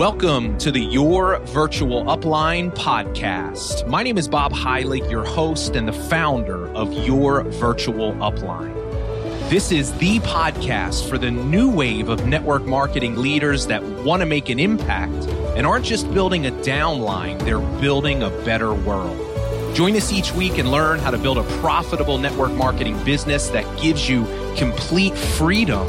Welcome to the Your Virtual Upline podcast. My name is Bob Heilig, your host and the founder of Your Virtual Upline. This is the podcast for the new wave of network marketing leaders that want to make an impact and aren't just building a downline, they're building a better world. Join us each week and learn how to build a profitable network marketing business that gives you complete freedom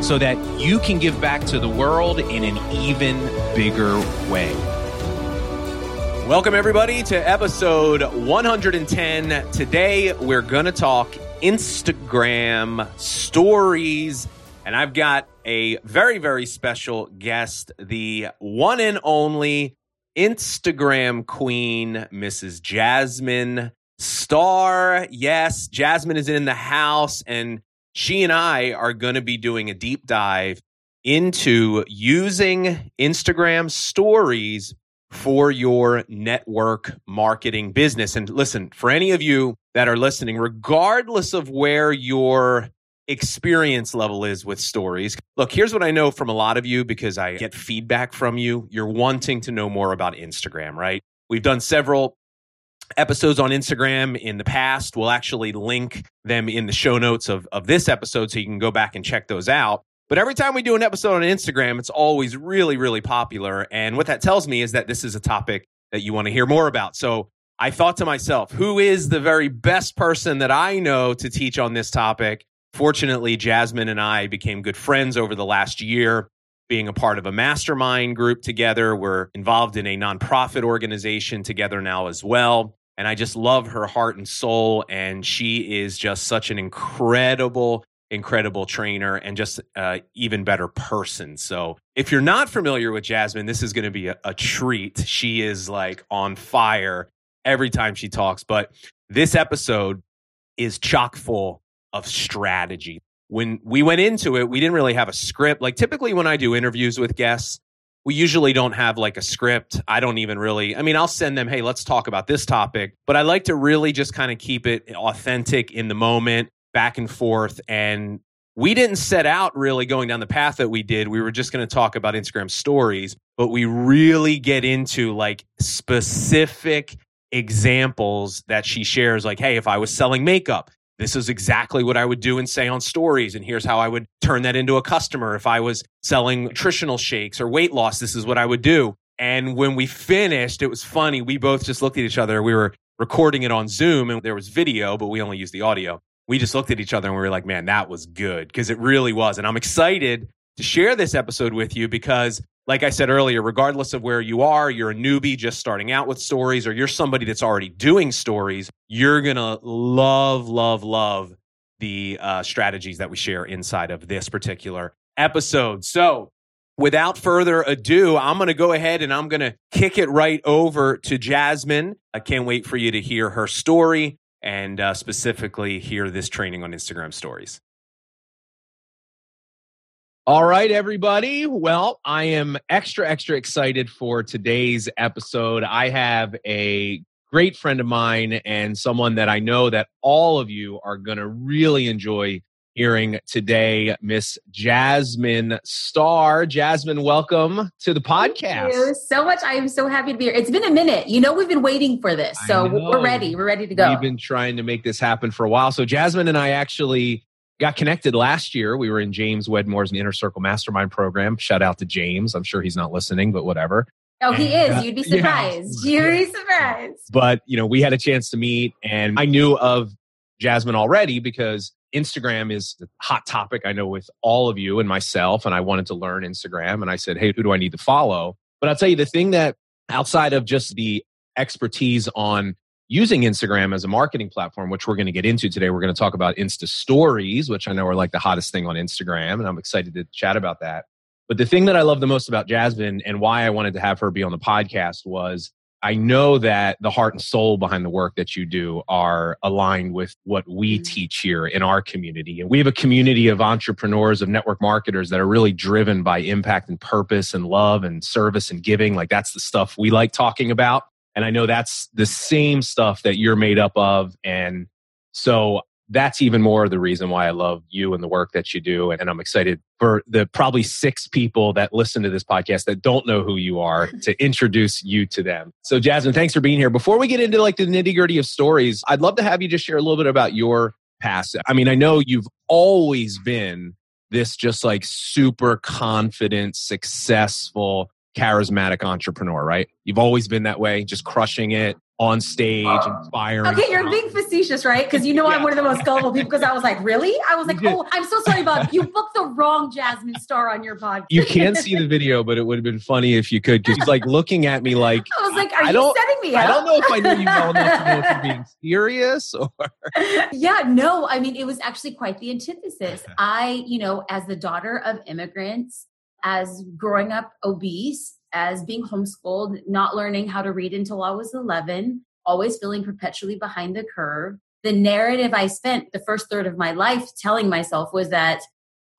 so that you can give back to the world in an even bigger way. Welcome, everybody, to episode 110. Today, we're going to talk Instagram stories. And I've got a very, very special guest, the one and only Instagram queen, Mrs. Jasmine Star. Yes, Jasmine is in the house, and she and I are going to be doing a deep dive into using Instagram stories for your network marketing business. And listen, for any of you that are listening, regardless of where your experience level is with stories, look, here's what I know from a lot of you because I get feedback from you. You're wanting to know more about Instagram, right? We've done several episodes on Instagram in the past. We'll actually link them in the show notes of, of this episode so you can go back and check those out. But every time we do an episode on Instagram, it's always really, really popular. And what that tells me is that this is a topic that you want to hear more about. So I thought to myself, who is the very best person that I know to teach on this topic? Fortunately, Jasmine and I became good friends over the last year, being a part of a mastermind group together. We're involved in a nonprofit organization together now as well. And I just love her heart and soul. And she is just such an incredible, incredible trainer and just uh, even better person. So if you're not familiar with Jasmine, this is going to be a, a treat. She is like on fire every time she talks. But this episode is chock full of strategy. When we went into it, we didn't really have a script. Like typically when I do interviews with guests, we usually don't have like a script. I don't even really, I mean, I'll send them, hey, let's talk about this topic, but I like to really just kind of keep it authentic in the moment, back and forth. And we didn't set out really going down the path that we did. We were just going to talk about Instagram stories, but we really get into like specific examples that she shares like hey if i was selling makeup this is exactly what I would do and say on stories. And here's how I would turn that into a customer. If I was selling nutritional shakes or weight loss, this is what I would do. And when we finished, it was funny. We both just looked at each other. We were recording it on Zoom and there was video, but we only used the audio. We just looked at each other and we were like, man, that was good because it really was. And I'm excited to share this episode with you because like I said earlier, regardless of where you are, you're a newbie just starting out with stories, or you're somebody that's already doing stories, you're going to love, love, love the uh, strategies that we share inside of this particular episode. So, without further ado, I'm going to go ahead and I'm going to kick it right over to Jasmine. I can't wait for you to hear her story and uh, specifically hear this training on Instagram stories. All right, everybody. Well, I am extra, extra excited for today's episode. I have a great friend of mine and someone that I know that all of you are going to really enjoy hearing today, Miss Jasmine Star. Jasmine, welcome to the podcast. Thank you so much. I am so happy to be here. It's been a minute. You know, we've been waiting for this. So we're ready. We're ready to go. We've been trying to make this happen for a while. So Jasmine and I actually got connected last year. We were in James Wedmore's Inner Circle Mastermind program. Shout out to James. I'm sure he's not listening, but whatever. Oh, he is. You'd be surprised. Yeah. You'd be surprised. But, you know, we had a chance to meet and I knew of Jasmine already because Instagram is a hot topic, I know, with all of you and myself. And I wanted to learn Instagram. And I said, hey, who do I need to follow? But I'll tell you the thing that outside of just the expertise on using Instagram as a marketing platform, which we're going to get into today. We're going to talk about Insta stories, which I know are like the hottest thing on Instagram. And I'm excited to chat about that. But the thing that I love the most about Jasmine and why I wanted to have her be on the podcast was I know that the heart and soul behind the work that you do are aligned with what we mm-hmm. teach here in our community. And we have a community of entrepreneurs, of network marketers that are really driven by impact and purpose and love and service and giving. Like that's the stuff we like talking about. And I know that's the same stuff that you're made up of. And so that's even more the reason why I love you and the work that you do. And I'm excited for the probably six people that listen to this podcast that don't know who you are to introduce you to them. So, Jasmine, thanks for being here. Before we get into like the nitty gritty of stories, I'd love to have you just share a little bit about your past. I mean, I know you've always been this just like super confident, successful, charismatic entrepreneur, right? You've always been that way, just crushing it, on stage, uh, inspiring. Okay, you're being facetious, right? Because you know yeah. I'm one of the most gullible people. Because I was like, really? I was like, oh, I'm so sorry, Bob. You booked the wrong Jasmine Star on your podcast. You can't see the video, but it would have been funny if you could. Because he's like looking at me like I was like, are I you setting me up? I don't know if I know you well enough to know if you're being serious or. yeah, no. I mean, it was actually quite the antithesis. I, you know, as the daughter of immigrants, as growing up obese as being homeschooled, not learning how to read until I was 11, always feeling perpetually behind the curve. The narrative I spent the first third of my life telling myself was that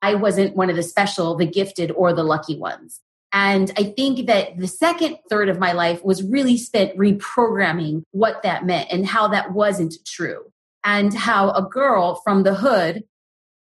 I wasn't one of the special, the gifted, or the lucky ones. And I think that the second third of my life was really spent reprogramming what that meant and how that wasn't true. And how a girl from the hood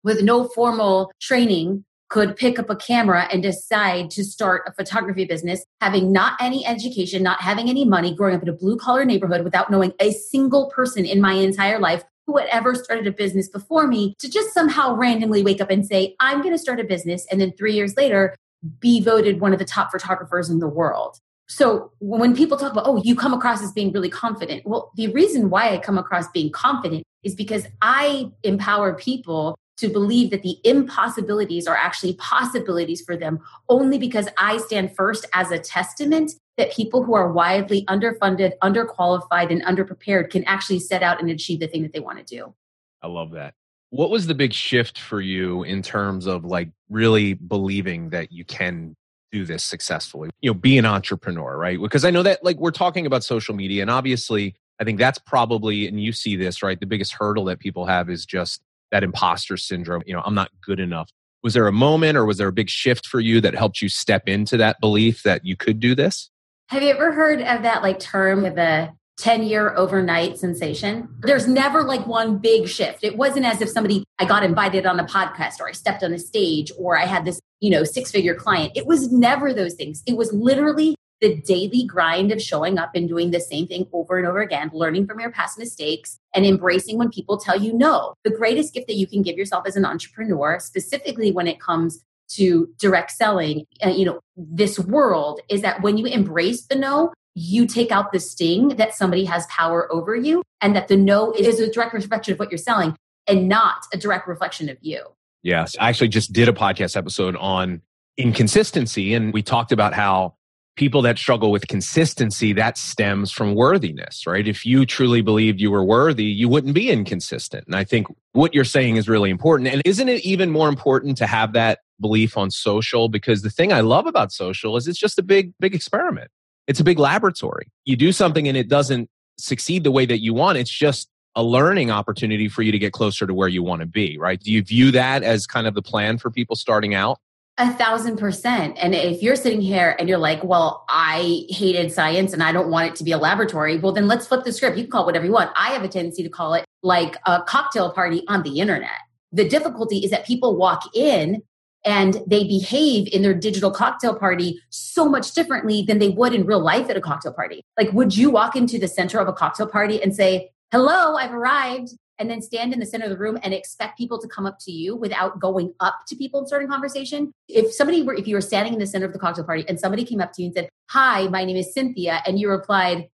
with no formal training could pick up a camera and decide to start a photography business, having not any education, not having any money, growing up in a blue collar neighborhood without knowing a single person in my entire life who had ever started a business before me, to just somehow randomly wake up and say, I'm going to start a business. And then three years later, be voted one of the top photographers in the world. So when people talk about, oh, you come across as being really confident. Well, the reason why I come across being confident is because I empower people to believe that the impossibilities are actually possibilities for them only because I stand first as a testament that people who are widely underfunded, underqualified, and underprepared can actually set out and achieve the thing that they want to do. I love that. What was the big shift for you in terms of like really believing that you can do this successfully? You know, be an entrepreneur, right? Because I know that like we're talking about social media and obviously I think that's probably, and you see this, right? The biggest hurdle that people have is just that imposter syndrome. You know, I'm not good enough. Was there a moment or was there a big shift for you that helped you step into that belief that you could do this? Have you ever heard of that like term, the 10 year overnight sensation? There's never like one big shift. It wasn't as if somebody, I got invited on a podcast or I stepped on a stage or I had this, you know, six figure client. It was never those things. It was literally the daily grind of showing up and doing the same thing over and over again, learning from your past mistakes and embracing when people tell you no. The greatest gift that you can give yourself as an entrepreneur, specifically when it comes to direct selling, uh, you know, this world is that when you embrace the no, you take out the sting that somebody has power over you and that the no is a direct reflection of what you're selling and not a direct reflection of you. Yes. I actually just did a podcast episode on inconsistency and we talked about how people that struggle with consistency, that stems from worthiness, right? If you truly believed you were worthy, you wouldn't be inconsistent. And I think what you're saying is really important. And isn't it even more important to have that belief on social? Because the thing I love about social is it's just a big, big experiment. It's a big laboratory. You do something and it doesn't succeed the way that you want. It's just a learning opportunity for you to get closer to where you want to be, right? Do you view that as kind of the plan for people starting out? A thousand percent. And if you're sitting here and you're like, well, I hated science and I don't want it to be a laboratory, well, then let's flip the script. You can call it whatever you want. I have a tendency to call it like a cocktail party on the internet. The difficulty is that people walk in and they behave in their digital cocktail party so much differently than they would in real life at a cocktail party. Like, would you walk into the center of a cocktail party and say, Hello, I've arrived and then stand in the center of the room and expect people to come up to you without going up to people and starting conversation. If somebody were, if you were standing in the center of the cocktail party and somebody came up to you and said, Hi, my name is Cynthia, and you replied,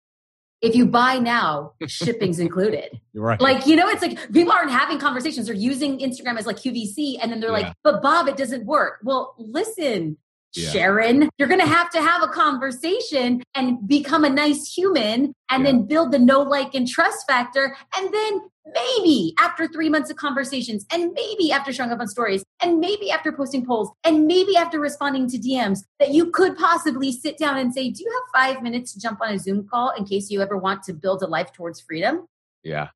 if you buy now, shipping's included. Right. Like, you know, it's like people aren't having conversations. They're using Instagram as like QVC. And then they're yeah. like, but Bob, it doesn't work. Well, listen, yeah. Sharon, you're going to have to have a conversation and become a nice human and yeah. then build the know, like, and trust factor. And then maybe after three months of conversations, and maybe after showing up on stories, and maybe after posting polls, and maybe after responding to DMs, that you could possibly sit down and say, Do you have five minutes to jump on a Zoom call in case you ever want to build a life towards freedom? Yeah.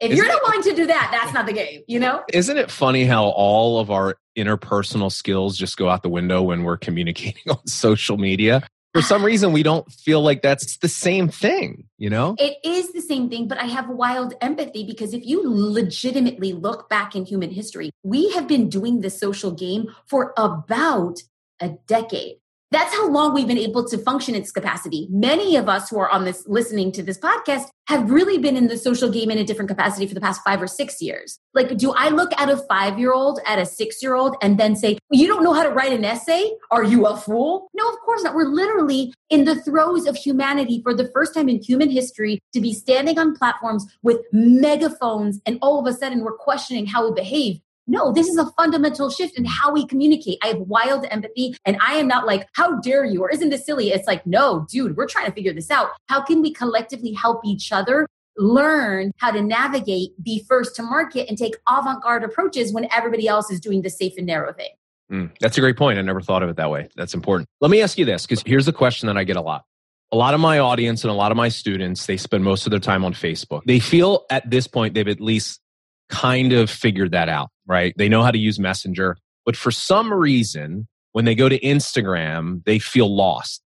If Isn't you're not willing to do that, that's not the game, you know? Isn't it funny how all of our interpersonal skills just go out the window when we're communicating on social media? For some reason we don't feel like that's the same thing, you know? It is the same thing, but I have wild empathy because if you legitimately look back in human history, we have been doing the social game for about a decade. That's how long we've been able to function its capacity. Many of us who are on this listening to this podcast have really been in the social game in a different capacity for the past five or six years. Like, do I look at a five year old, at a six year old, and then say, You don't know how to write an essay? Are you a fool? No, of course not. We're literally in the throes of humanity for the first time in human history to be standing on platforms with megaphones, and all of a sudden we're questioning how we behave. No, this is a fundamental shift in how we communicate. I have wild empathy and I am not like, how dare you? Or isn't this silly? It's like, no, dude, we're trying to figure this out. How can we collectively help each other learn how to navigate, be first to market, and take avant garde approaches when everybody else is doing the safe and narrow thing? Mm, that's a great point. I never thought of it that way. That's important. Let me ask you this because here's the question that I get a lot. A lot of my audience and a lot of my students, they spend most of their time on Facebook. They feel at this point they've at least kind of figured that out right? They know how to use Messenger, but for some reason, when they go to Instagram, they feel lost.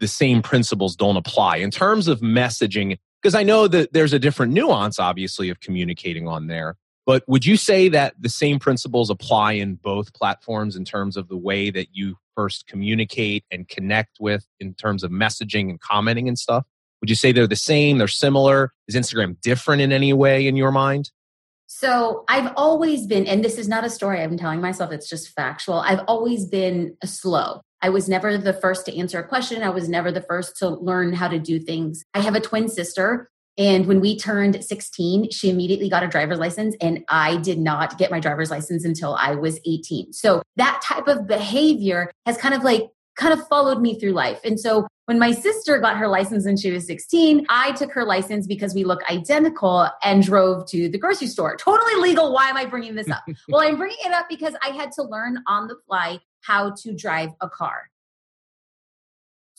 The same principles don't apply in terms of messaging, because I know that there's a different nuance, obviously, of communicating on there. But would you say that the same principles apply in both platforms in terms of the way that you first communicate and connect with in terms of messaging and commenting and stuff? Would you say they're the same? They're similar? Is Instagram different in any way in your mind? So I've always been, and this is not a story I'm telling myself, it's just factual. I've always been slow. I was never the first to answer a question. I was never the first to learn how to do things. I have a twin sister. And when we turned 16, she immediately got a driver's license, and I did not get my driver's license until I was 18. So that type of behavior has kind of like kind of followed me through life. And so when my sister got her license when she was 16, I took her license because we look identical and drove to the grocery store. Totally legal. Why am I bringing this up? well, I'm bringing it up because I had to learn on the fly how to drive a car.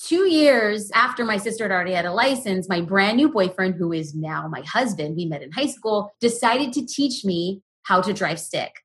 Two years after my sister had already had a license, my brand new boyfriend, who is now my husband, we met in high school, decided to teach me how to drive stick.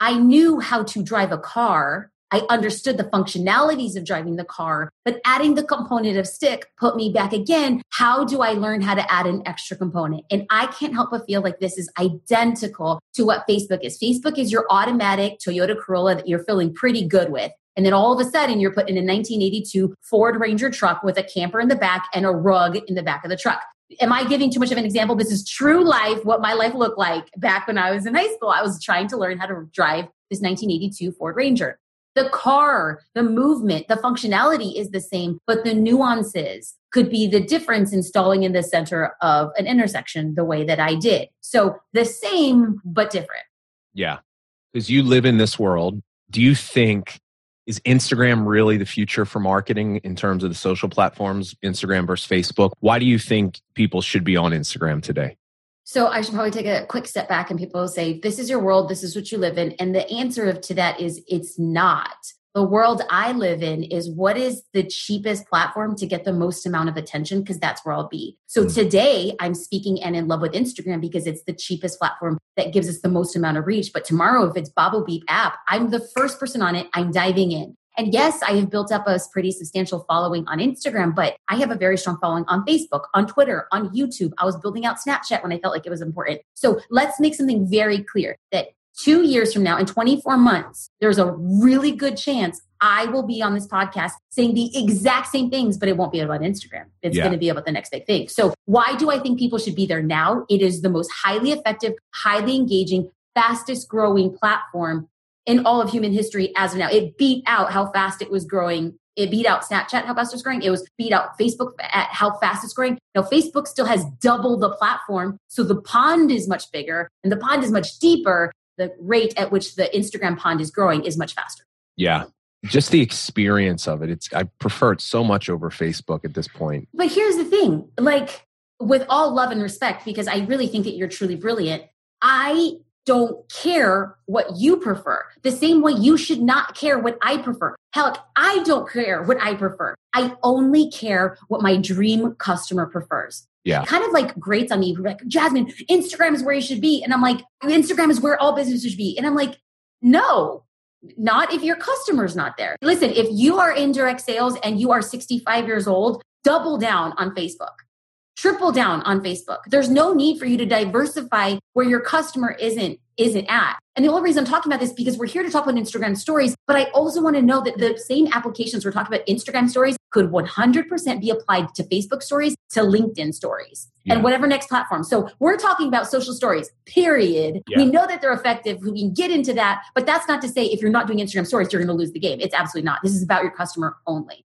I knew how to drive a car I understood the functionalities of driving the car, but adding the component of stick put me back again. How do I learn how to add an extra component? And I can't help but feel like this is identical to what Facebook is. Facebook is your automatic Toyota Corolla that you're feeling pretty good with. And then all of a sudden, you're put in a 1982 Ford Ranger truck with a camper in the back and a rug in the back of the truck. Am I giving too much of an example? This is true life, what my life looked like back when I was in high school. I was trying to learn how to drive this 1982 Ford Ranger. The car, the movement, the functionality is the same, but the nuances could be the difference installing in the center of an intersection the way that I did. So the same, but different. Yeah. Because you live in this world. Do you think is Instagram really the future for marketing in terms of the social platforms, Instagram versus Facebook? Why do you think people should be on Instagram today? So I should probably take a quick step back and people say, this is your world, this is what you live in. And the answer to that is it's not. The world I live in is what is the cheapest platform to get the most amount of attention because that's where I'll be. So mm. today I'm speaking and in love with Instagram because it's the cheapest platform that gives us the most amount of reach. But tomorrow, if it's Babo Beep app, I'm the first person on it. I'm diving in. And yes, I have built up a pretty substantial following on Instagram, but I have a very strong following on Facebook, on Twitter, on YouTube. I was building out Snapchat when I felt like it was important. So let's make something very clear that two years from now, in 24 months, there's a really good chance I will be on this podcast saying the exact same things, but it won't be about Instagram. It's yeah. going to be about the next big thing. So, why do I think people should be there now? It is the most highly effective, highly engaging, fastest growing platform in all of human history as of now. It beat out how fast it was growing. It beat out Snapchat, how fast it's growing. It was beat out Facebook at how fast it's growing. Now, Facebook still has double the platform. So the pond is much bigger and the pond is much deeper. The rate at which the Instagram pond is growing is much faster. Yeah. Just the experience of it. It's I prefer it so much over Facebook at this point. But here's the thing, like with all love and respect, because I really think that you're truly brilliant. I don't care what you prefer. The same way you should not care what I prefer. Hell, I don't care what I prefer. I only care what my dream customer prefers. Yeah. It kind of like grates on me. Like, Jasmine, Instagram is where you should be. And I'm like, Instagram is where all businesses should be. And I'm like, no, Not if your customer's not there. Listen, if you are in direct sales and you are 65 years old, double down on Facebook. Triple down on Facebook. There's no need for you to diversify where your customer isn't isn't at. And the only reason I'm talking about this because we're here to talk about Instagram stories, but I also want to know that the same applications we're talking about Instagram stories could 100% be applied to Facebook stories, to LinkedIn stories, yeah. and whatever next platform. So we're talking about social stories, period. Yeah. We know that they're effective. We can get into that, but that's not to say if you're not doing Instagram stories, you're going to lose the game. It's absolutely not. This is about your customer only.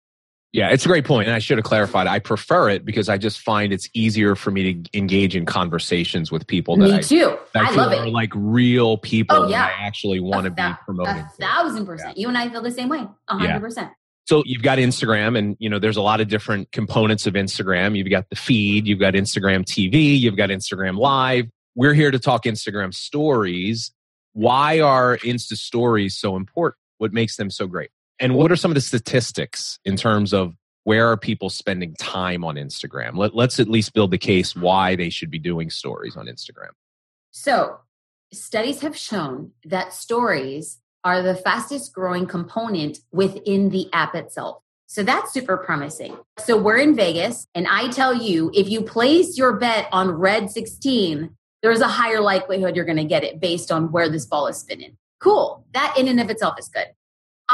Yeah, it's a great point, and I should have clarified. I prefer it because I just find it's easier for me to engage in conversations with people. That me I, too. I, I love it. like real people oh, yeah. that I actually want to be promoting. A thousand percent. Yeah. You and I feel the same way. A hundred percent. So you've got Instagram, and you know there's a lot of different components of Instagram. You've got the feed, you've got Instagram TV, you've got Instagram Live. We're here to talk Instagram Stories. Why are Insta Stories so important? What makes them so great? And what are some of the statistics in terms of where are people spending time on Instagram? Let, let's at least build the case why they should be doing stories on Instagram. So, studies have shown that stories are the fastest growing component within the app itself. So that's super promising. So we're in Vegas, and I tell you, if you place your bet on red 16, there's a higher likelihood you're going to get it based on where this ball is spinning. Cool. That in and of itself is good.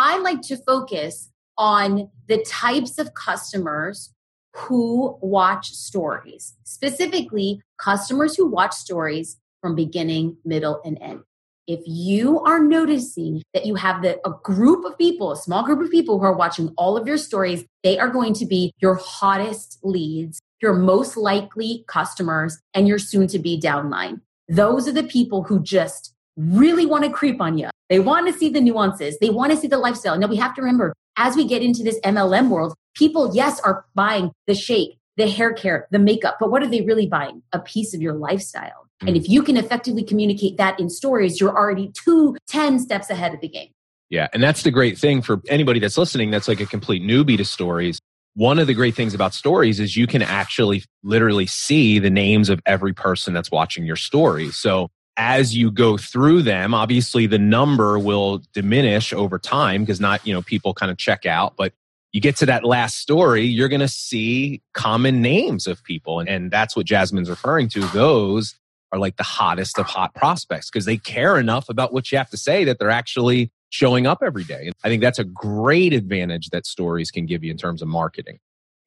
I like to focus on the types of customers who watch stories, specifically customers who watch stories from beginning, middle, and end. If you are noticing that you have the, a group of people, a small group of people who are watching all of your stories, they are going to be your hottest leads, your most likely customers, and your soon to be downline. Those are the people who just really want to creep on you. They want to see the nuances. They want to see the lifestyle. Now we have to remember as we get into this MLM world, people, yes, are buying the shake, the hair care, the makeup, but what are they really buying? A piece of your lifestyle. Mm. And if you can effectively communicate that in stories, you're already two, 10 steps ahead of the game. Yeah. And that's the great thing for anybody that's listening that's like a complete newbie to stories. One of the great things about stories is you can actually literally see the names of every person that's watching your story. So as you go through them, obviously the number will diminish over time because not, you know, people kind of check out, but you get to that last story, you're going to see common names of people. And, and that's what Jasmine's referring to. Those are like the hottest of hot prospects because they care enough about what you have to say that they're actually showing up every day. I think that's a great advantage that stories can give you in terms of marketing.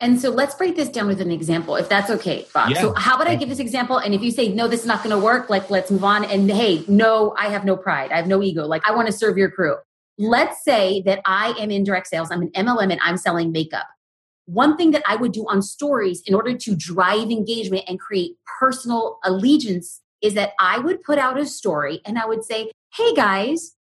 And so let's break this down with an example, if that's okay, Bob. Yeah. So how about I give this example? And if you say, no, this is not going to work, like let's move on. And hey, no, I have no pride. I have no ego. Like I want to serve your crew. Let's say that I am in direct sales. I'm an MLM and I'm selling makeup. One thing that I would do on stories in order to drive engagement and create personal allegiance is that I would put out a story and I would say, hey guys,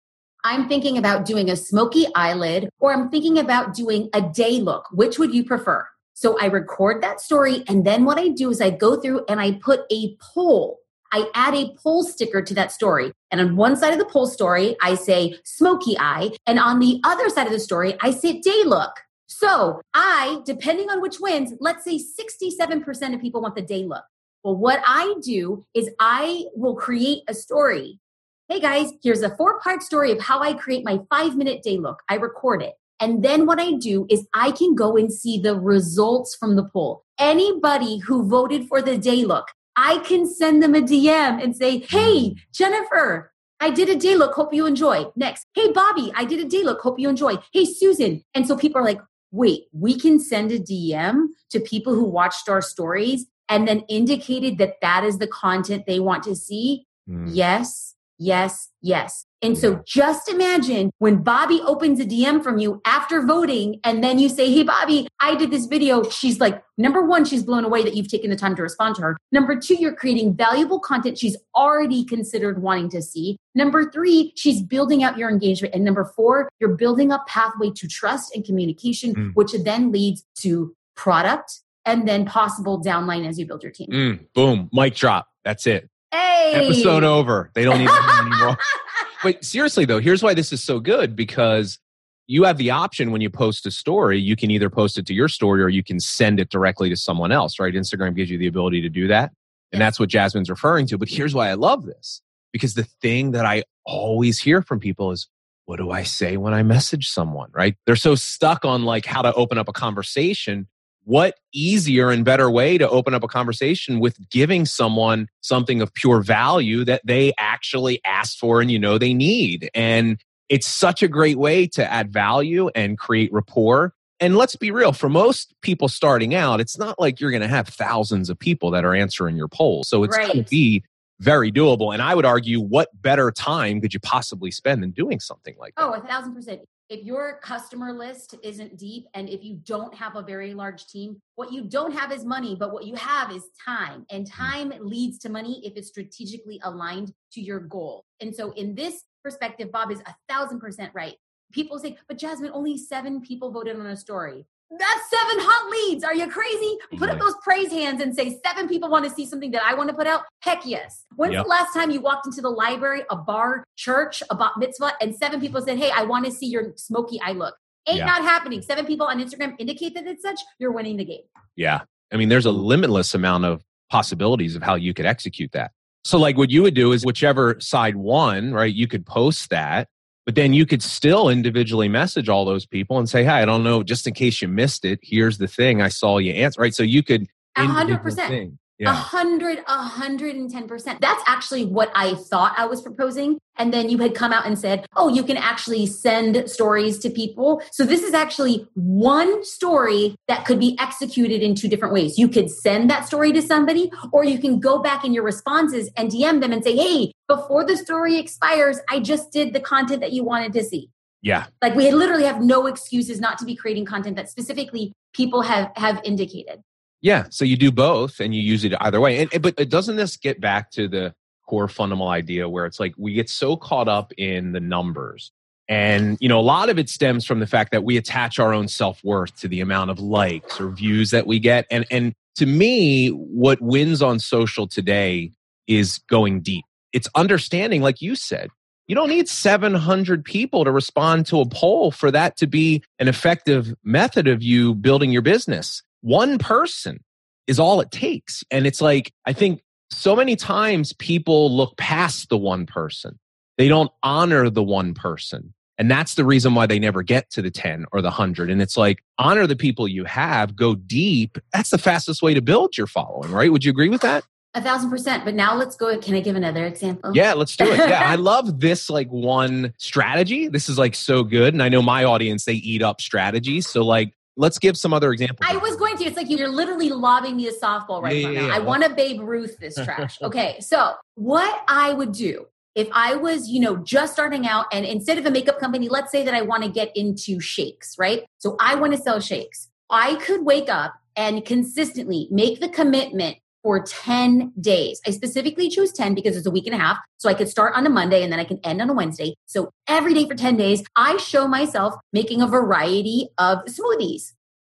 I'm thinking about doing a smoky eyelid or I'm thinking about doing a day look. Which would you prefer? So I record that story. And then what I do is I go through and I put a poll. I add a poll sticker to that story. And on one side of the poll story, I say smoky eye. And on the other side of the story, I say day look. So I, depending on which wins, let's say 67% of people want the day look. Well, what I do is I will create a story. Hey guys, here's a four part story of how I create my five minute day look. I record it. And then what I do is I can go and see the results from the poll. Anybody who voted for the day look, I can send them a DM and say, Hey, Jennifer, I did a day look. Hope you enjoy. Next. Hey, Bobby, I did a day look. Hope you enjoy. Hey, Susan. And so people are like, wait, we can send a DM to people who watched our stories and then indicated that that is the content they want to see. Mm. Yes, yes, yes. And so just imagine when Bobby opens a DM from you after voting, and then you say, Hey, Bobby, I did this video. She's like, number one, she's blown away that you've taken the time to respond to her. Number two, you're creating valuable content she's already considered wanting to see. Number three, she's building out your engagement. And number four, you're building a pathway to trust and communication, mm. which then leads to product and then possible downline as you build your team. Mm. Boom, mic drop. That's it. Hey. Episode over. They don't need anymore. but seriously though, here's why this is so good because you have the option when you post a story, you can either post it to your story or you can send it directly to someone else, right? Instagram gives you the ability to do that. And that's what Jasmine's referring to. But here's why I love this because the thing that I always hear from people is, what do I say when I message someone, right? They're so stuck on like how to open up a conversation. What easier and better way to open up a conversation with giving someone something of pure value that they actually asked for and you know they need? And it's such a great way to add value and create rapport. And let's be real, for most people starting out, it's not like you're going to have thousands of people that are answering your polls. So it's right. going to be very doable. And I would argue, what better time could you possibly spend than doing something like oh, that? Oh, a thousand percent. If your customer list isn't deep and if you don't have a very large team, what you don't have is money, but what you have is time. And mm. time leads to money if it's strategically aligned to your goal. And so, in this perspective, Bob is a thousand percent right. People say, but Jasmine, only seven people voted on a story. That's seven hot leads. Are you crazy? Put up those praise hands and say, seven people want to see something that I want to put out. Heck yes. When's yep. the last time you walked into the library, a bar, church, a bat mitzvah, and seven people said, Hey, I want to see your smoky eye look? Ain't yeah. not happening. Seven people on Instagram indicate that it's such, you're winning the game. Yeah. I mean, there's a limitless amount of possibilities of how you could execute that. So, like, what you would do is whichever side won, right? You could post that but then you could still individually message all those people and say, "Hey, I don't know, just in case you missed it, here's the thing. I saw you answer." Right? So you could hundred percent. A hundred, a hundred and ten percent. That's actually what I thought I was proposing. And then you had come out and said, oh, you can actually send stories to people. So this is actually one story that could be executed in two different ways. You could send that story to somebody, or you can go back in your responses and DM them and say, hey, before the story expires, I just did the content that you wanted to see. Yeah. Like we literally have no excuses not to be creating content that specifically people have have indicated. Yeah. So you do both and you use it either way. And, but doesn't this get back to the core fundamental idea where it's like we get so caught up in the numbers. And, you know, a lot of it stems from the fact that we attach our own self worth to the amount of likes or views that we get. And, and to me, what wins on social today is going deep. It's understanding, like you said, you don't need 700 people to respond to a poll for that to be an effective method of you building your business one person is all it takes. And it's like, I think so many times people look past the one person. They don't honor the one person. And that's the reason why they never get to the 10 or the 100. And it's like, honor the people you have, go deep. That's the fastest way to build your following, right? Would you agree with that? A thousand percent. But now let's go. Can I give another example? Yeah, let's do it. Yeah, I love this like one strategy. This is like so good. And I know my audience, they eat up strategies. So, like, let's give some other examples. I was going to. It's like you're literally lobbing me a softball right yeah, now. Yeah, I want to Babe Ruth this trash. okay, so what I would do if I was, you know, just starting out and instead of a makeup company, let's say that I want to get into shakes, right? So I want to sell shakes. I could wake up and consistently make the commitment for 10 days. I specifically chose 10 because it's a week and a half. So I could start on a Monday and then I can end on a Wednesday. So every day for 10 days, I show myself making a variety of smoothies.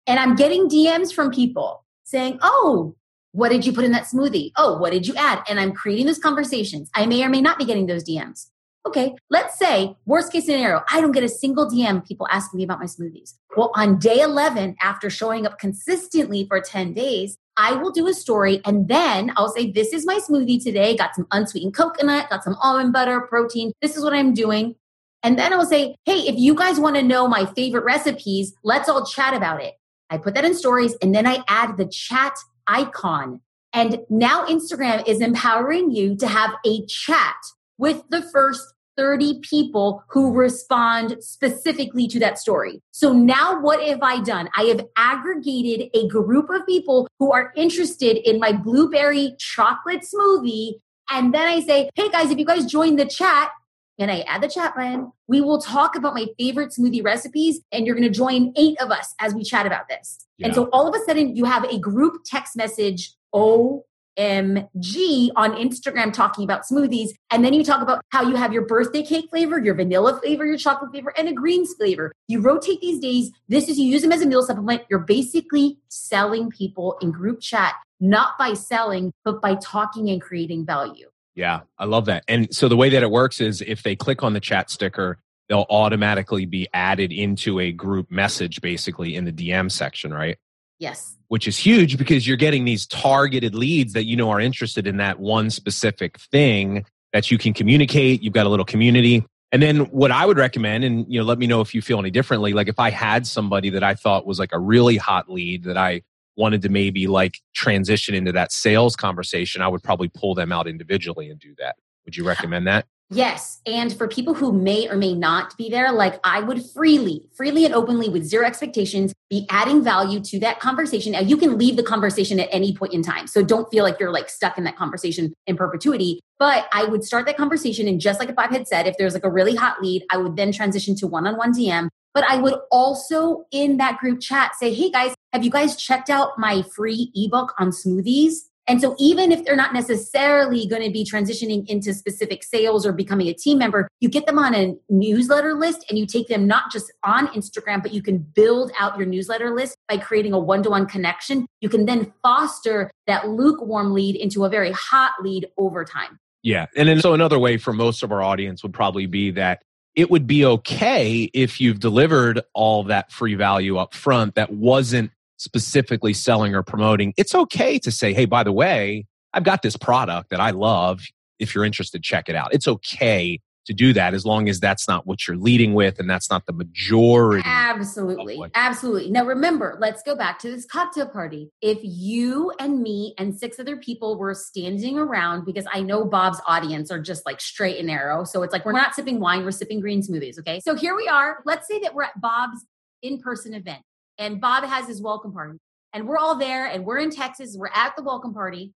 And I'm getting DMs from people saying, Oh, what did you put in that smoothie? Oh, what did you add? And I'm creating those conversations. I may or may not be getting those DMs. Okay, let's say, worst case scenario, I don't get a single DM people asking me about my smoothies. Well, on day 11, after showing up consistently for 10 days, I will do a story and then I'll say, This is my smoothie today. Got some unsweetened coconut, got some almond butter, protein. This is what I'm doing. And then I'll say, Hey, if you guys want to know my favorite recipes, let's all chat about it. I put that in stories and then I add the chat icon. And now Instagram is empowering you to have a chat with the first 30 people who respond specifically to that story. So now what have I done? I have aggregated a group of people who are interested in my blueberry chocolate smoothie. And then I say, hey guys, if you guys join the chat, and I add the chat line, we will talk about my favorite smoothie recipes, and you're going to join eight of us as we chat about this. Yeah. And so all of a sudden, you have a group text message. Oh OMG on Instagram talking about smoothies. And then you talk about how you have your birthday cake flavor, your vanilla flavor, your chocolate flavor, and a greens flavor. You rotate these days. This is you use them as a meal supplement. You're basically selling people in group chat, not by selling, but by talking and creating value. Yeah, I love that. And so the way that it works is if they click on the chat sticker, they'll automatically be added into a group message basically in the DM section, right? Yes. Which is huge because you're getting these targeted leads that you know are interested in that one specific thing that you can communicate. You've got a little community. And then what I would recommend, and you know, let me know if you feel any differently. Like if I had somebody that I thought was like a really hot lead that I wanted to maybe like transition into that sales conversation, I would probably pull them out individually and do that. Would you recommend that? Yes. And for people who may or may not be there, like I would freely, freely and openly with zero expectations be adding value to that conversation. Now you can leave the conversation at any point in time. So don't feel like you're like stuck in that conversation in perpetuity. But I would start that conversation. And just like Bob had said, if there's like a really hot lead, I would then transition to one on one DM. But I would also in that group chat say, Hey guys, have you guys checked out my free ebook on smoothies? And so even if they're not necessarily going to be transitioning into specific sales or becoming a team member, you get them on a newsletter list and you take them not just on Instagram, but you can build out your newsletter list by creating a one-to-one connection. You can then foster that lukewarm lead into a very hot lead over time. Yeah. And then so another way for most of our audience would probably be that it would be okay if you've delivered all that free value up front that wasn't specifically selling or promoting, it's okay to say, hey, by the way, I've got this product that I love. If you're interested, check it out. It's okay to do that as long as that's not what you're leading with and that's not the majority. Absolutely. Absolutely. Now remember, let's go back to this cocktail party. If you and me and six other people were standing around, because I know Bob's audience are just like straight and narrow. So it's like we're not sipping wine, we're sipping green smoothies. Okay. So here we are. Let's say that we're at Bob's in person event and Bob has his welcome party. And we're all there and we're in Texas, we're at the welcome party.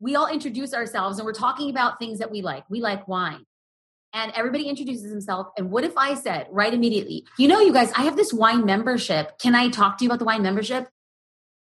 We all introduce ourselves and we're talking about things that we like. We like wine. And everybody introduces himself. And what if I said right immediately, you know, you guys, I have this wine membership. Can I talk to you about the wine membership?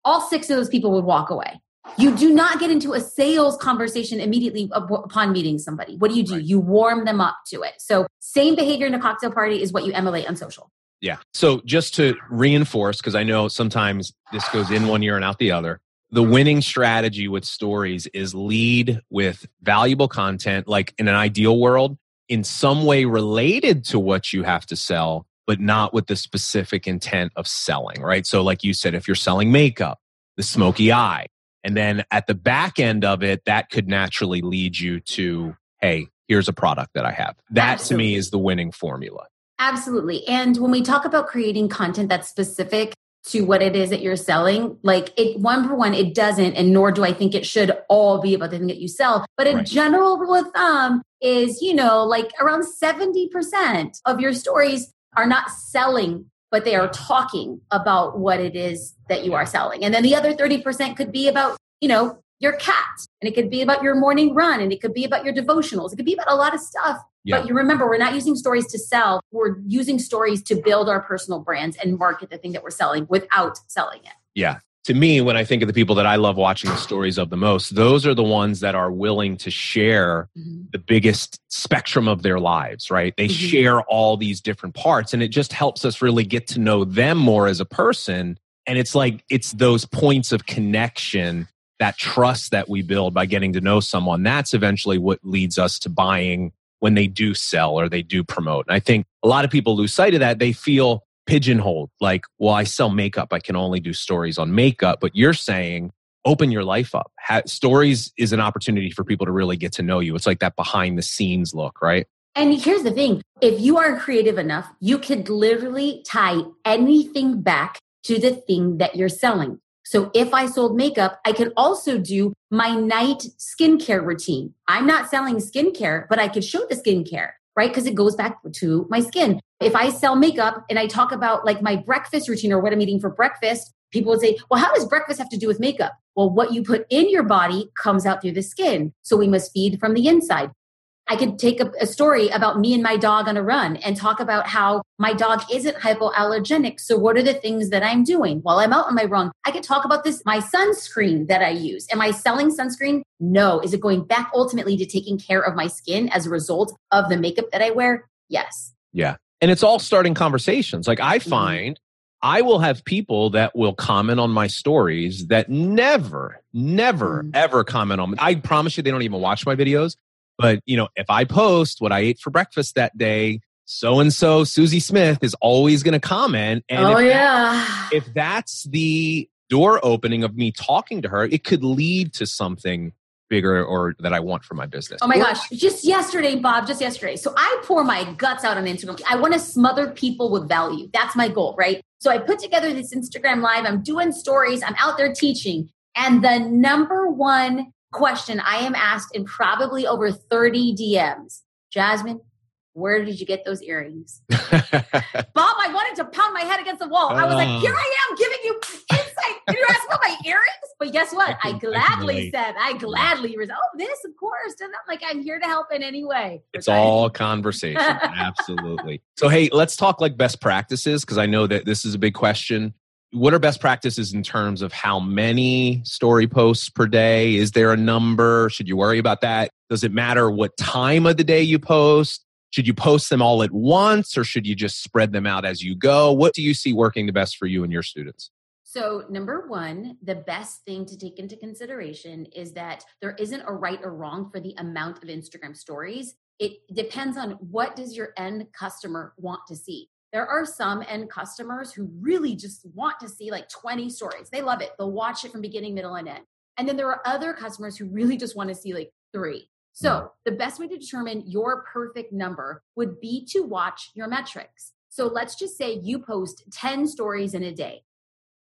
All six of those people would walk away. You do not get into a sales conversation immediately upon meeting somebody. What do you do? Right. You warm them up to it. So, same behavior in a cocktail party is what you emulate on social. Yeah. So just to reinforce, because I know sometimes this goes in one ear and out the other, the winning strategy with stories is lead with valuable content, like in an ideal world, in some way related to what you have to sell, but not with the specific intent of selling, right? So, like you said, if you're selling makeup, the smoky eye, and then at the back end of it, that could naturally lead you to, hey, here's a product that I have. That to me is the winning formula. Absolutely. And when we talk about creating content that's specific to what it is that you're selling, like it one for one, it doesn't, and nor do I think it should all be about the thing that you sell. But a right. general rule of thumb is, you know, like around 70% of your stories are not selling, but they are talking about what it is that you are selling. And then the other 30% could be about, you know, your cat and it could be about your morning run and it could be about your devotionals. It could be about a lot of stuff yeah. But you remember, we're not using stories to sell. We're using stories to build our personal brands and market the thing that we're selling without selling it. Yeah. To me, when I think of the people that I love watching the stories of the most, those are the ones that are willing to share mm-hmm. the biggest spectrum of their lives, right? They mm-hmm. share all these different parts, and it just helps us really get to know them more as a person. And it's like, it's those points of connection, that trust that we build by getting to know someone. That's eventually what leads us to buying when they do sell or they do promote. And I think a lot of people lose sight of that. They feel pigeonholed, like, well, I sell makeup. I can only do stories on makeup. But you're saying, open your life up. Ha- stories is an opportunity for people to really get to know you. It's like that behind the scenes look, right? And here's the thing if you are creative enough, you could literally tie anything back to the thing that you're selling. So if I sold makeup, I could also do my night skincare routine. I'm not selling skincare, but I could show the skincare, right? Because it goes back to my skin. If I sell makeup and I talk about like my breakfast routine or what I'm eating for breakfast, people would say, well, how does breakfast have to do with makeup? Well, what you put in your body comes out through the skin. So we must feed from the inside. I could take a, a, story about me and my dog on a run and talk about how my dog isn't hypoallergenic. So what are the things that I'm doing while I'm out on my run? I could talk about this, my sunscreen that I use. Am I selling sunscreen? No. Is it going back ultimately to taking care of my skin as a result of the makeup that I wear? Yes. Yeah. And it's all starting conversations. Like I mm-hmm. find. I will have people that will comment on my stories that never, never, mm-hmm. ever comment on. Me. I promise you, they don't even watch my videos. But, you know, if I post what I ate for breakfast that day, so and so Susie Smith is always going to comment. And oh, if yeah. That, if that's the door opening of me talking to her, it could lead to something bigger or that I want for my business? Oh my gosh, just yesterday, Bob, just yesterday. So I pour my guts out on Instagram. I want to smother people with value. That's my goal, right? So I put together this Instagram live. I'm doing stories. I'm out there teaching. And the number one question I am asked in probably over 30 DMs Jasmine, where did you get those earrings? Bob, I wanted to pound my head against the wall. I was like, oh. here I am giving you insight. You ask about my earrings? But guess what? I, I gladly I said, I gladly was, oh, this, of course. And I'm like, I'm here to help in any way. It's all conversation. Absolutely. So, hey, let's talk like best practices because I know that this is a big question. What are best practices in terms of how many story posts per day? Is there a number? Should you worry about that? Does it matter what time of the day you post? Should you post them all at once or should you just spread them out as you go? What do you see working the best for you and your students? So, number one, the best thing to take into consideration is that there isn't a right or wrong for the amount of Instagram stories. It depends on what does your end customer want to see. There are some end customers who really just want to see like 20 stories. They love it. They'll watch it from beginning, middle, and end. And then there are other customers who really just want to see like three. So, mm. the best way to determine your perfect number would be to watch your metrics. So, let's just say you post 10 stories in a day.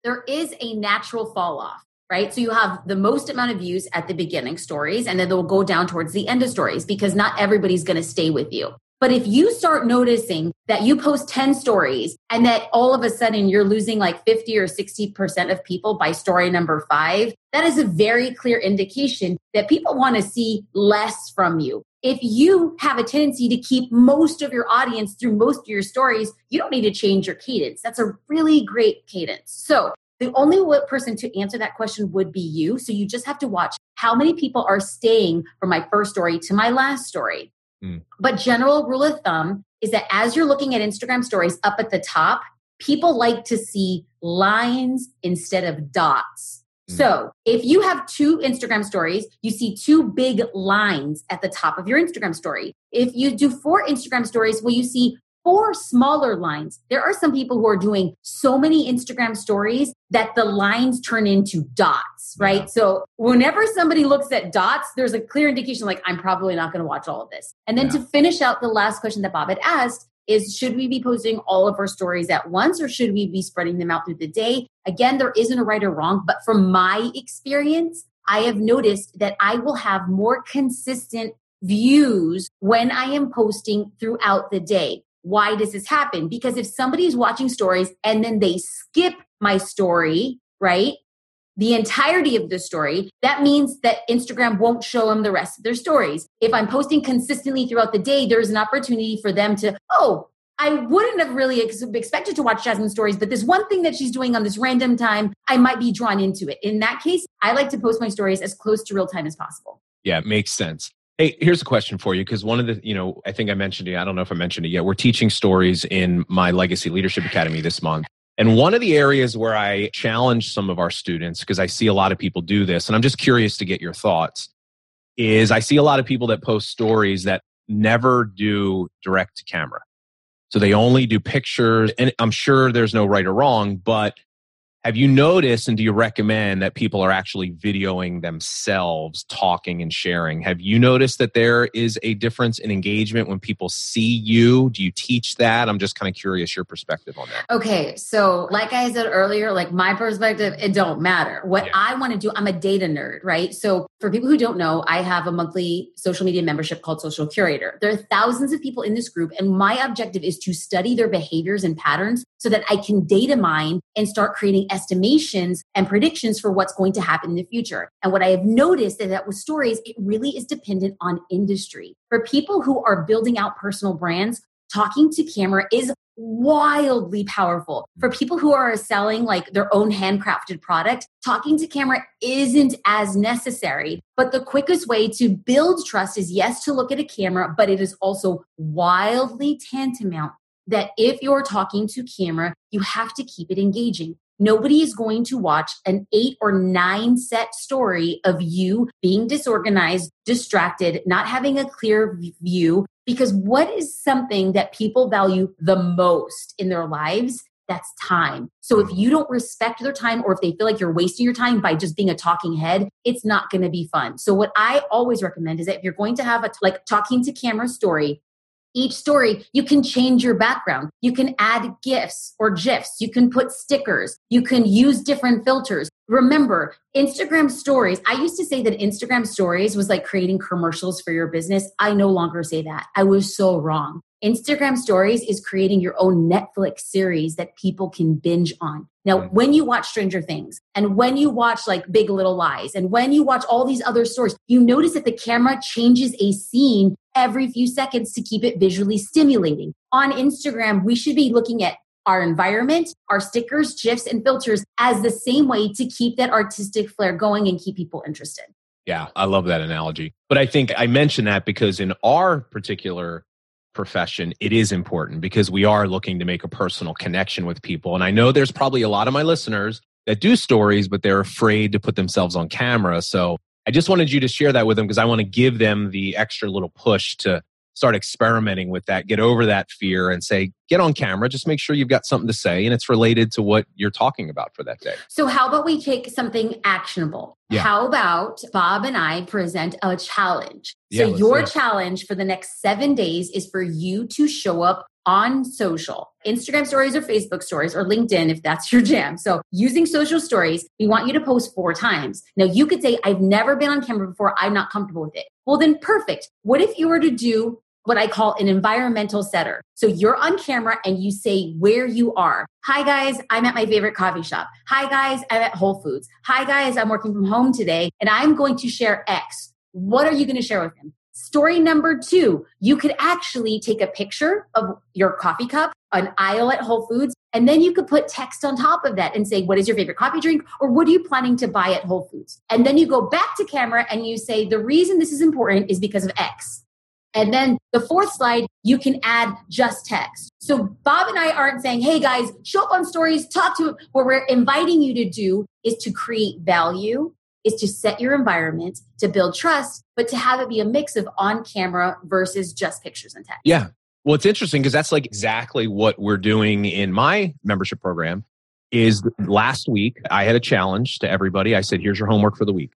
There is a natural fall off, right? So, you have the most amount of views at the beginning stories, and then they'll go down towards the end of stories because not everybody's going to stay with you. But if you start noticing that you post 10 stories and that all of a sudden you're losing like 50 or 60% of people by story number five, that is a very clear indication that people want to see less from you. If you have a tendency to keep most of your audience through most of your stories, you don't need to change your cadence. That's a really great cadence. So the only person to answer that question would be you. So you just have to watch how many people are staying from my first story to my last story. Mm. But general rule of thumb is that as you're looking at Instagram stories up at the top, people like to see lines instead of dots. Mm. So if you have two Instagram stories, you see two big lines at the top of your Instagram story. If you do four Instagram stories, will you see four smaller lines. There are some people who are doing so many Instagram stories that the lines turn into dots, right? Yeah. So whenever somebody looks at dots, there's a clear indication like, I'm probably not going to watch all of this. And then yeah. to finish out the last question that Bob had asked, is should we be posting all of our stories at once or should we be spreading them out through the day? Again, there isn't a right or wrong, but from my experience, I have noticed that I will have more consistent views when I am posting throughout the day. Why does this happen? Because if somebody is watching stories and then they skip my story, right? The entirety of the story, that means that Instagram won't show them the rest of their stories. If I'm posting consistently throughout the day, there's an opportunity for them to, oh, I wouldn't have really ex- expected to watch Jasmine's stories, but this one thing that she's doing on this random time, I might be drawn into it. In that case, I like to post my stories as close to real time as possible. Yeah, it makes sense. Hey, here's a question for you because one of the, you know, I think I mentioned it. I don't know if I mentioned it yet. We're teaching stories in my Legacy Leadership Academy this month. And one of the areas where I challenge some of our students, because I see a lot of people do this, and I'm just curious to get your thoughts, is I see a lot of people that post stories that never do direct to camera. So they only do pictures. And I'm sure there's no right or wrong, but have you noticed and do you recommend that people are actually videoing themselves talking and sharing? Have you noticed that there is a difference in engagement when people see you? Do you teach that? I'm just kind of curious your perspective on that. Okay, so like I said earlier, like my perspective, it don't matter. What yeah. I want to do, I'm a data nerd, right? So for people who don't know, I have a monthly social media membership called Social Curator. There are thousands of people in this group, and my objective is to study their behaviors and patterns so that I can data mine and start creating estimations and predictions for what's going to happen in the future. And what I have noticed is that with stories, it really is dependent on industry. For people who are building out personal brands, talking to camera is wildly powerful. For people who are selling like their own handcrafted product, talking to camera isn't as necessary. But the quickest way to build trust is yes, to look at a camera, but it is also wildly tantamount that if you're talking to camera, you have to keep it engaging. Nobody is going to watch an eight or nine set story of you being disorganized, distracted, not having a clear view. Because what is something that people value the most in their lives? that's time. So if you don't respect their time or if they feel like you're wasting your time by just being a talking head, it's not going to be fun. So what I always recommend is that if you're going to have a like talking to camera story, each story, you can change your background. You can add GIFs or GIFs. You can put stickers. You can use different filters. Remember, Instagram stories, I used to say that Instagram stories was like creating commercials for your business. I no longer say that. I was so wrong. Instagram stories is creating your own Netflix series that people can binge on. Now, mm. when you watch Stranger Things and when you watch like Big Little Lies and when you watch all these other stories, you notice that the camera changes a scene every few seconds to keep it visually stimulating. On Instagram, we should be looking at our environment, our stickers, GIFs, and filters as the same way to keep that artistic flair going and keep people interested. Yeah, I love that analogy. But I think I mentioned that because in our particular profession, it is important because we are looking to make a personal connection with people. And I know there's probably a lot of my listeners that do stories, but they're afraid to put themselves on camera. So I just wanted you to share that with them because I want to give them the extra little push to start experimenting with that, get over that fear and say, get on camera, just make sure you've got something to say and it's related to what you're talking about for that day. So, how about we take something actionable? Yeah. How about Bob and I present a challenge? Yeah, so, your challenge for the next seven days is for you to show up on social, Instagram stories or Facebook stories or LinkedIn if that's your jam. So, using social stories, we want you to post four times. Now, you could say, I've never been on camera before, I'm not comfortable with it. Well, then perfect. What if you were to do what I call an environmental setter. So you're on camera and you say where you are. Hi guys, I'm at my favorite coffee shop. Hi guys, I'm at Whole Foods. Hi guys, I'm working from home today and I'm going to share X. What are you going to share with them? Story number two, you could actually take a picture of your coffee cup, an aisle at Whole Foods, and then you could put text on top of that and say, What is your favorite coffee drink? Or what are you planning to buy at Whole Foods? And then you go back to camera and you say, The reason this is important is because of X. And then the fourth slide, you can add just text. So Bob and I aren't saying, hey guys, show up on stories, talk to What we're inviting you to do is to create value, is to set your environment, to build trust, but to have it be a mix of on camera versus just pictures and text. Yeah. Well, it's interesting because that's like exactly what we're doing in my membership program. Is last week I had a challenge to everybody. I said, here's your homework for the week.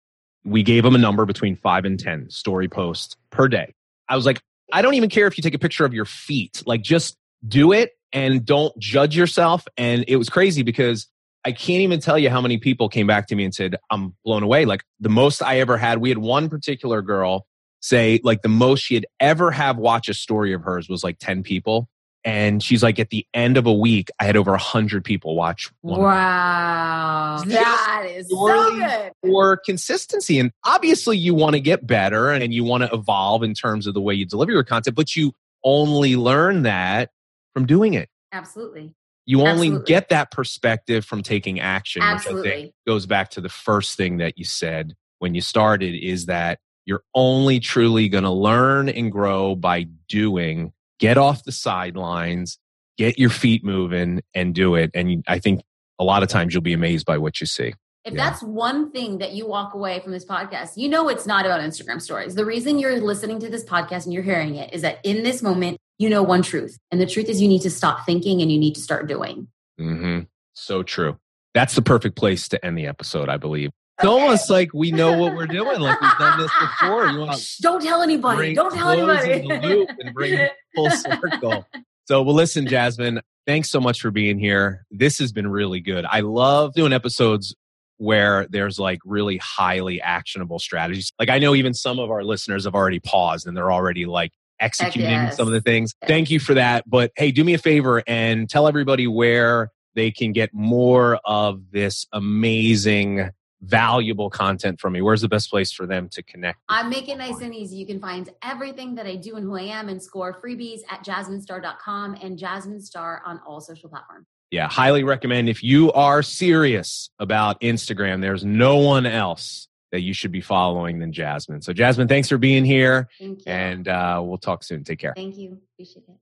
We gave them a number between five and 10 story posts per day. I was like, I don't even care if you take a picture of your feet. Like, just do it and don't judge yourself. And it was crazy because I can't even tell you how many people came back to me and said, I'm blown away. Like, the most I ever had, we had one particular girl say, like, the most she had ever have watch a story of hers was like 10 people and she's like at the end of a week i had over 100 people watch wow. That is so good. for consistency and obviously you want to get better and you want to evolve in terms of the way you deliver your content but you only learn that from doing it. Absolutely. You only absolutely. get that perspective from taking action absolutely. which i think goes back to the first thing that you said when you started is that you're only truly going to learn and grow by doing get off the sidelines, get your feet moving and do it. And I think a lot of times you'll be amazed by what you see. If yeah. that's one thing that you walk away from this podcast, you know it's not about Instagram stories. The reason you're listening to this podcast and you're hearing it is that in this moment, you know one truth. And the truth is you need to stop thinking and you need to start doing. Mm-hmm. So true. That's the perfect place to end the episode, I believe. It's almost like we know what we're doing, like we've done this before. You want don't tell anybody. Don't tell anybody. the loop and bring it full circle. So, well, listen, Jasmine, thanks so much for being here. This has been really good. I love doing episodes where there's like really highly actionable strategies. Like I know even some of our listeners have already paused and they're already like executing yes. some of the things. Thank you for that. But hey, do me a favor and tell everybody where they can get more of this amazing valuable content from me, where's the best place for them to connect? I make it nice and easy. You can find everything that I do and who I am and score freebies at jasminestar.com and Jasmine Star on all social platforms. Yeah, highly recommend if you are serious about Instagram, there's no one else that you should be following than Jasmine. So, Jasmine, thanks for being here. Thank you. And uh, we'll talk soon. Take care. Thank you. Appreciate it.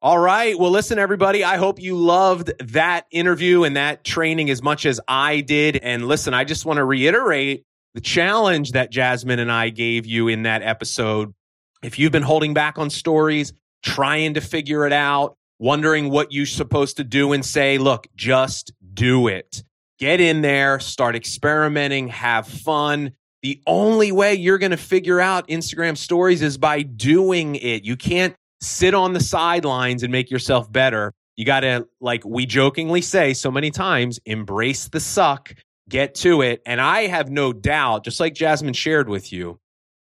All right. Well, listen, everybody, I hope you loved that interview and that training as much as I did. And listen, I just want to reiterate the challenge that Jasmine and I gave you in that episode. If you've been holding back on stories, trying to figure it out, wondering what you're supposed to do and say, look, just do it. Get in there, start experimenting, have fun. The only way you're going to figure out Instagram stories is by doing it. You can't sit on the sidelines and make yourself better. You got to, like we jokingly say so many times, embrace the suck, get to it. And I have no doubt, just like Jasmine shared with you,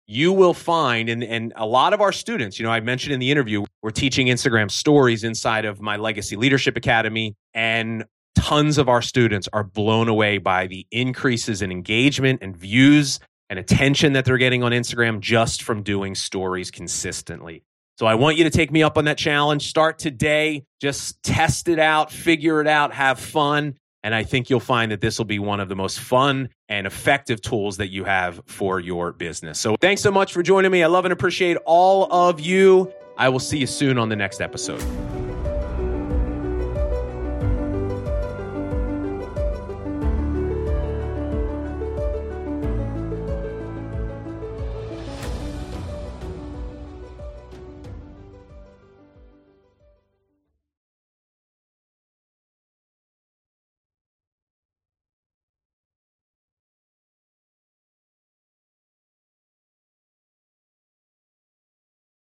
you will find, and, and a lot of our students, you know, I mentioned in the interview, we're teaching Instagram stories inside of my Legacy Leadership Academy. And tons of our students are blown away by the increases in engagement and views and attention that they're getting on Instagram just from doing stories consistently. So I want you to take me up on that challenge. Start today. Just test it out, figure it out, have fun. And I think you'll find that this will be one of the most fun and effective tools that you have for your business. So thanks so much for joining me. I love and appreciate all of you. I will see you soon on the next episode.